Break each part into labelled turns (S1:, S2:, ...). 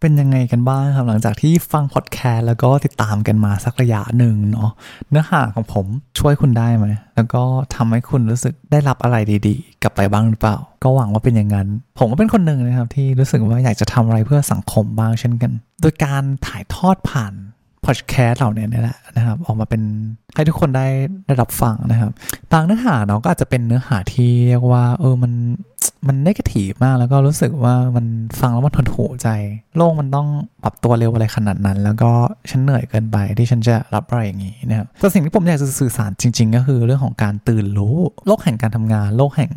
S1: เป็นยังไงกันบ้างครับ หลังจากที่ฟังพอดแคสต์แล้วก็ติดตามกันมาสักระยะหนึ่งเนาะเนื้อหาของผมช่วยคุณได้ไหม แล้วก็ทำให้คุณรู้สึกได้รับอะไรดีๆ กลับไปบ้างหรือเปล่า ก็หวังว่าเป็นอย่างนั้น ผมก็เป็นคนหนึ่งนะครับ ที่รู้สึกว่าอยากจะทำอะไรเพื่อสังคมบ้างเช่นกัน โดยการถ่ายทอดผ่านพอดแคสต์เหล่านี้นี่แหละนะครับ ออกมาเป็นให้ทุกคนได้ได้รับฟังนะครับบางเนื้อหาเนาะก็อาจจะเป็นเนื้อหาที่เรียกว่า เออมัน มันนกาทีฟมากแล้วก็รู้สึกว่ามันฟังแล้วมันทนหูใจ โลกมันต้องปรับตัวเร็วอะไรขนาดนั้น แล้วก็ฉันเหนื่อยเกินไปที่ฉันจะรับอะไรอย่างนี้นะครับแต่สิ่งที่ผมอยากจะสื่อสารจริง ๆ ก็คือเรื่องของการตื่นรู้ โลกแห่งการทำงาน โลกแห่ง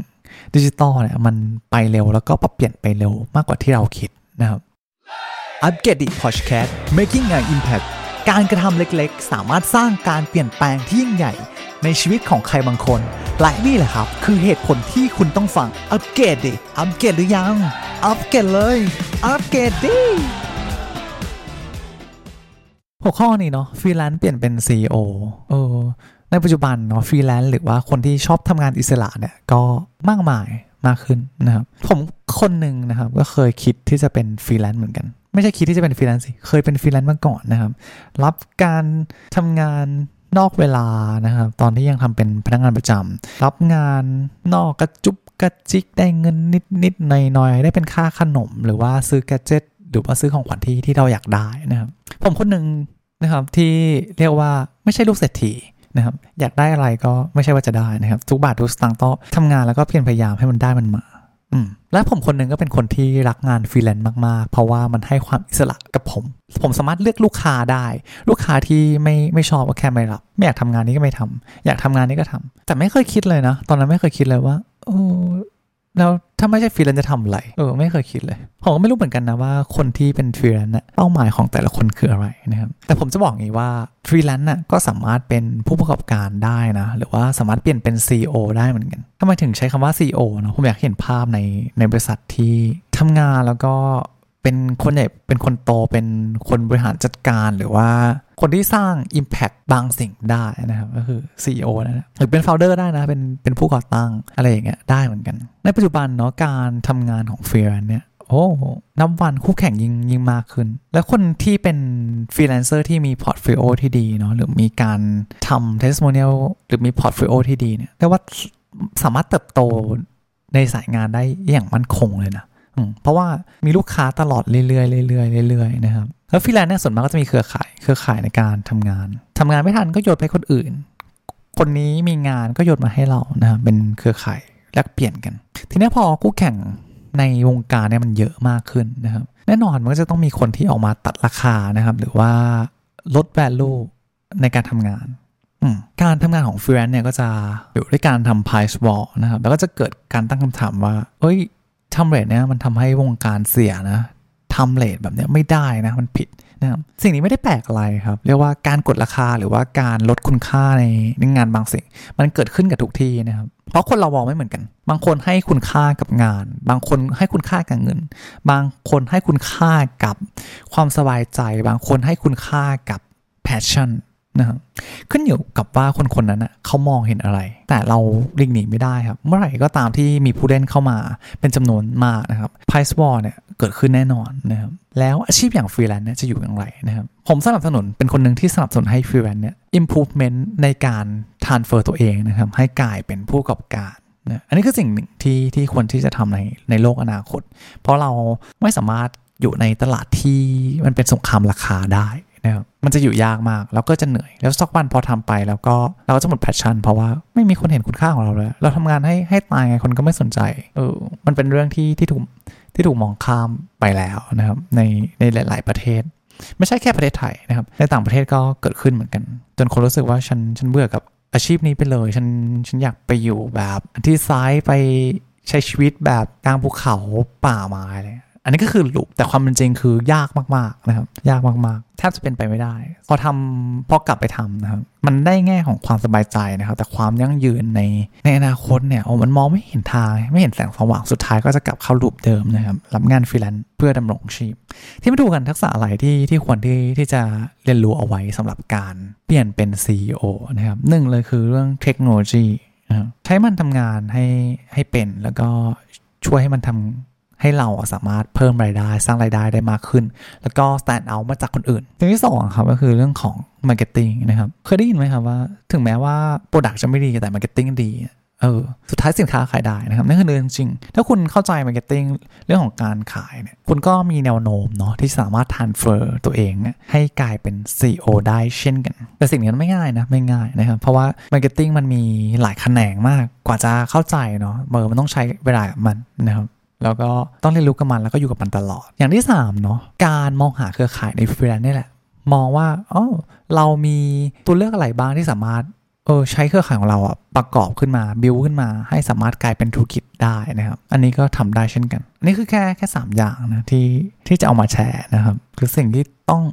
S1: ดิจิตอลเนี่ยมันไปเร็วแล้วก็ปรับเปลี่ยนไปเร็วมากกว่าที่เราคิดนะครับ Upgrade the Podcast Making an Impact การกระทำเล็กๆ สามารถสร้างการเปลี่ยนแปลงที่ยิ่งใหญ่ ในชีวิตของใครบางคน และนี่แหละครับ คือเหตุผลที่คุณต้องฟังอัปเกรดดิอัปเกรดหรือยัง อัปเกรดเลยอัปเกรดดิหัวข้อนี้เนาะฟรีแลนซ์เปลี่ยนเป็น CEO เออในปัจจุบันเนาะฟรีแลนซ์หรือว่าคนที่ชอบทำงานอิสระเนี่ยก็มากมายมากขึ้นนะครับผมคนหนึ่งนะครับก็เคยคิดที่จะเป็นฟรีแลนซ์เหมือนกัน ไม่ใช่คิดที่จะเป็นฟรีแลนซ์สิเคยเป็นฟรีแลนซ์มาก่อนนะครับ รับการทำงาน นอกเวลานะครับตอนที่ยังทำเป็นพนักงานประจำรับงานนอกกระจุบกระจิกได้เงินนิดนิดหน่อยหน่อยได้เป็นค่าขนม หรือว่าซื้อแกจิตหรือว่าซื้อของขวัญที่ที่เราอยากได้นะครับ ผมคนหนึ่งนะครับที่เรียกว่าไม่ใช่ลูกเศรษฐีนะครับอยากได้อะไรก็ไม่ใช่ว่าจะได้นะครับ ทุกบาททุกสตางค์ต้องทำงานแล้วก็เพียรพยายามให้มันได้มันมา และผมคนหนึ่งก็เป็นคนที่รักงานฟรีแลนซ์มากๆ เพราะว่ามันให้ความอิสระกับผม ผมสามารถเลือกลูกค้าได้ ลูกค้าที่ไม่ไม่ชอบก็แค่ไม่รับ ไม่อยากทำงานนี้ก็ไม่ทำอยากทำงานนี้ก็ทำแต่ไม่เคยคิดเลยนะ ตอนนั้นไม่เคยคิดเลยว่าโอ้แล้ว ถ้าไม่ใช่ฟรีแลนซ์จะทำอะไร เออ ไม่เคยคิดเลย ผมก็ไม่รู้เหมือนกันนะว่าคนที่เป็นฟรีแลนซ์เป้าหมายของแต่ละคนคืออะไรนะครับ แต่ผมจะบอกงี้ว่าฟรีแลนซ์น่ะก็สามารถเป็นผู้ประกอบการได้นะ หรือว่าสามารถเปลี่ยนเป็น CEO ได้เหมือนกันทำไมถึงใช้คำว่า CEO เนาะผมอยากเห็นภาพในในบริษัทที่ทำงานแล้วก็ เป็นคนใหญ่เป็นคนโตเป็นคนบริหารจัดการหรือว่าคนที่สร้าง Impact บางสิ่งได้นะครับ ก็คือ CEO นะหรือเป็น Founder ได้นะ เป็นเป็นผู้ก่อตั้งอะไรอย่างเงี้ยได้เหมือนกัน ในปัจจุบันเนาะการทำงานของฟรีแลนซ์เนี่ยโอ้นับวันคู่แข่งยิ่งยิ่งมากขึ้น แล้วคนที่เป็นฟรีแลนเซอร์ที่มี portfolio ที่ดีเนาะหรือมีการทำ testimonial หรือมี portfolio ที่ดีเนี่ยเรียกว่าสามารถเติบโตในสายงานได้อย่างมั่นคงเลยนะ เพราะว่ามีลูกค้าตลอดเรื่อยๆเรื่อยๆเรื่อยๆนะครับแล้วฟรีแลนซ์เนี่ยส่วนมากก็จะมีเครือข่ายเครือข่ายในการทำงานทำงานไม่ทันก็โยนไปคนอื่น คนนี้มีงานก็โยนมาให้เรานะครับเป็นเครือข่ายแลกเปลี่ยนกัน ทีนี้พอคู่แข่งในวงการเนี่ยมันเยอะมากขึ้นนะครับแน่นอนมันก็จะต้องมีคนที่ออกมาตัดราคานะครับ หรือว่าลด value ในการทำงาน การทำงานของฟรีแลนซ์เนี่ยก็จะอยู่ด้วยการทำ price war นะครับ แล้วก็จะเกิดการตั้งคำถามว่า เอ้ย ทำ rate เนี่ยมันทำให้วงการเสียนะทำ rate แบบเนี้ยไม่ได้นะมันผิดนะครับสิ่งนี้ไม่ได้แปลกอะไรครับ เรียกว่าการกดราคาหรือว่าการลดคุณค่าในในงานบางสิ่ง มันเกิดขึ้นกับทุกที่นะครับ เพราะคนเรามองไม่เหมือนกัน บางคนให้คุณค่ากับงาน บางคนให้คุณค่ากับเงิน บางคนให้คุณค่ากับความสบายใจ บางคนให้คุณค่ากับ passion นะครับขึ้นอยู่กับว่าคนคนนั้นนะเขามองเห็นอะไร แต่เราวิ่งหนีไม่ได้ครับ เมื่อไหร่ก็ตามที่มีผู้เล่นเข้ามาเป็นจำนวนมากนะครับ price war เนี่ยเกิดขึ้นแน่นอนนะครับแล้วอาชีพอย่างฟรีแลนซ์เนี่ยจะอยู่อย่างไรนะครับผมสนับสนุนเป็นคนหนึ่งที่สนับสนุนให้ฟรีแลนซ์เนี่ย improvement ในการ transfer ตัวเองนะครับให้กลายเป็นผู้ประกอบการนะอันนี้คือสิ่งหนึ่งที่ที่ควรที่จะทำในในโลกอนาคต เพราะเราไม่สามารถอยู่ในตลาดที่มันเป็นสงครามราคาได้ นะครับมันจะอยู่ยากมาก แล้วก็จะเหนื่อย แล้วสักวันพอทำไปแล้วก็เราก็จะหมด passion เพราะว่าไม่มีคนเห็นคุณค่าของเราเลย เราทำงานให้ให้ตายไงคนก็ไม่สนใจเออมันเป็นเรื่องที่ที่ถูกที่ถูกมองข้ามไปแล้วนะครับในในหลาย ๆ ประเทศ ไม่ใช่แค่ประเทศไทยนะครับ ในต่างประเทศก็เกิดขึ้นเหมือนกัน จนคนรู้สึกว่าฉันฉันเบื่อกับอาชีพนี้ไปเลยฉันฉันอยากไปอยู่แบบที่ซ้ายไปใช้ชีวิตแบบกลางภูเขาป่าไม้เลย อันนี้ก็คือลุปแต่ความเป็นจริงคือยากมากๆนะครับ ยากมากๆ แทบจะเป็นไปไม่ได้ พอทำพอกลับไปทำนะครับ มันได้แง่ของความสบายใจนะครับ แต่ความยั่งยืนในในอนาคตเนี่ยโอ้มันมองไม่เห็นทาง ไม่เห็นแสงสว่างสุดท้ายก็จะกลับเข้าลูปเดิมนะครับ รับงานฟรีแลนซ์เพื่อดำรงชีพ ที่มาดูกันทักษะอะไรที่ที่ควรที่ที่จะเรียนรู้เอาไว้สำหรับการเปลี่ยนเป็น CEO นะครับหนึ่งเลยคือเรื่องเทคโนโลยีใช้มันทำงานให้ให้เป็นแล้วก็ช่วยให้มันทำ ให้เราสามารถเพิ่มรายได้ สร้างรายได้ได้มากขึ้น แล้วก็ stand out มาจากคนอื่นสิ่งที่สองครับก็คือเรื่องของ marketing นะครับ เคยได้ยินไหมครับว่า ถึงแม้ว่า product จะไม่ดีแต่ marketing ดีเออสุดท้ายสินค้าขายได้นะครับนั่นคือเรื่องจริง ถ้าคุณเข้าใจ marketing เรื่องของการขายเนี่ยคุณก็มีแนวโน้มเนาะที่สามารถ transfer ตัวเองให้กลายเป็น CEO ได้เช่นกัน แต่สิ่งนี้ไม่ง่ายนะ ไม่ง่ายนะครับ เพราะว่า marketing มันมีหลายแขนงมากกว่าจะเข้าใจเนาะเออมันต้องใช้เวลากับมันนะครับ แล้วก็ต้องเรียนรู้กับมันแล้วก็อยู่กับมันตลอด อย่างที่3เนาะการมองหาเครือข่ายในฟรีแลนซ์นี่แหละ มองว่าอ๋อเรามีตัวเลือกอะไรบ้างที่สามารถเออใช้เครือข่ายของเราอะประกอบขึ้นมาบิวขึ้นมา ให้สามารถกลายเป็นธุรกิจได้นะครับ อันนี้ก็ทำได้เช่นกัน อันนี้คือแค่แค่สามอย่างนะที่ที่จะเอามาแชร์นะครับ คือสิ่งที่ต้อง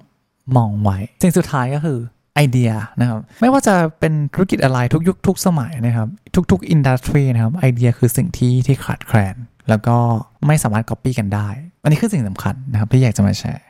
S1: มองไว้ สิ่งสุดท้ายก็คือไอเดียนะครับ ไม่ว่าจะเป็นธุรกิจอะไรทุกยุคทุกสมัยนะครับ ทุกๆอินดัสทรีนะครับไอเดียคือสิ่งที่ที่ขาดแคลน แล้วก็ไม่สามารถก๊อปปี้กันได้ อันนี้คือสิ่งสำคัญนะครับที่อยากจะมาแชร์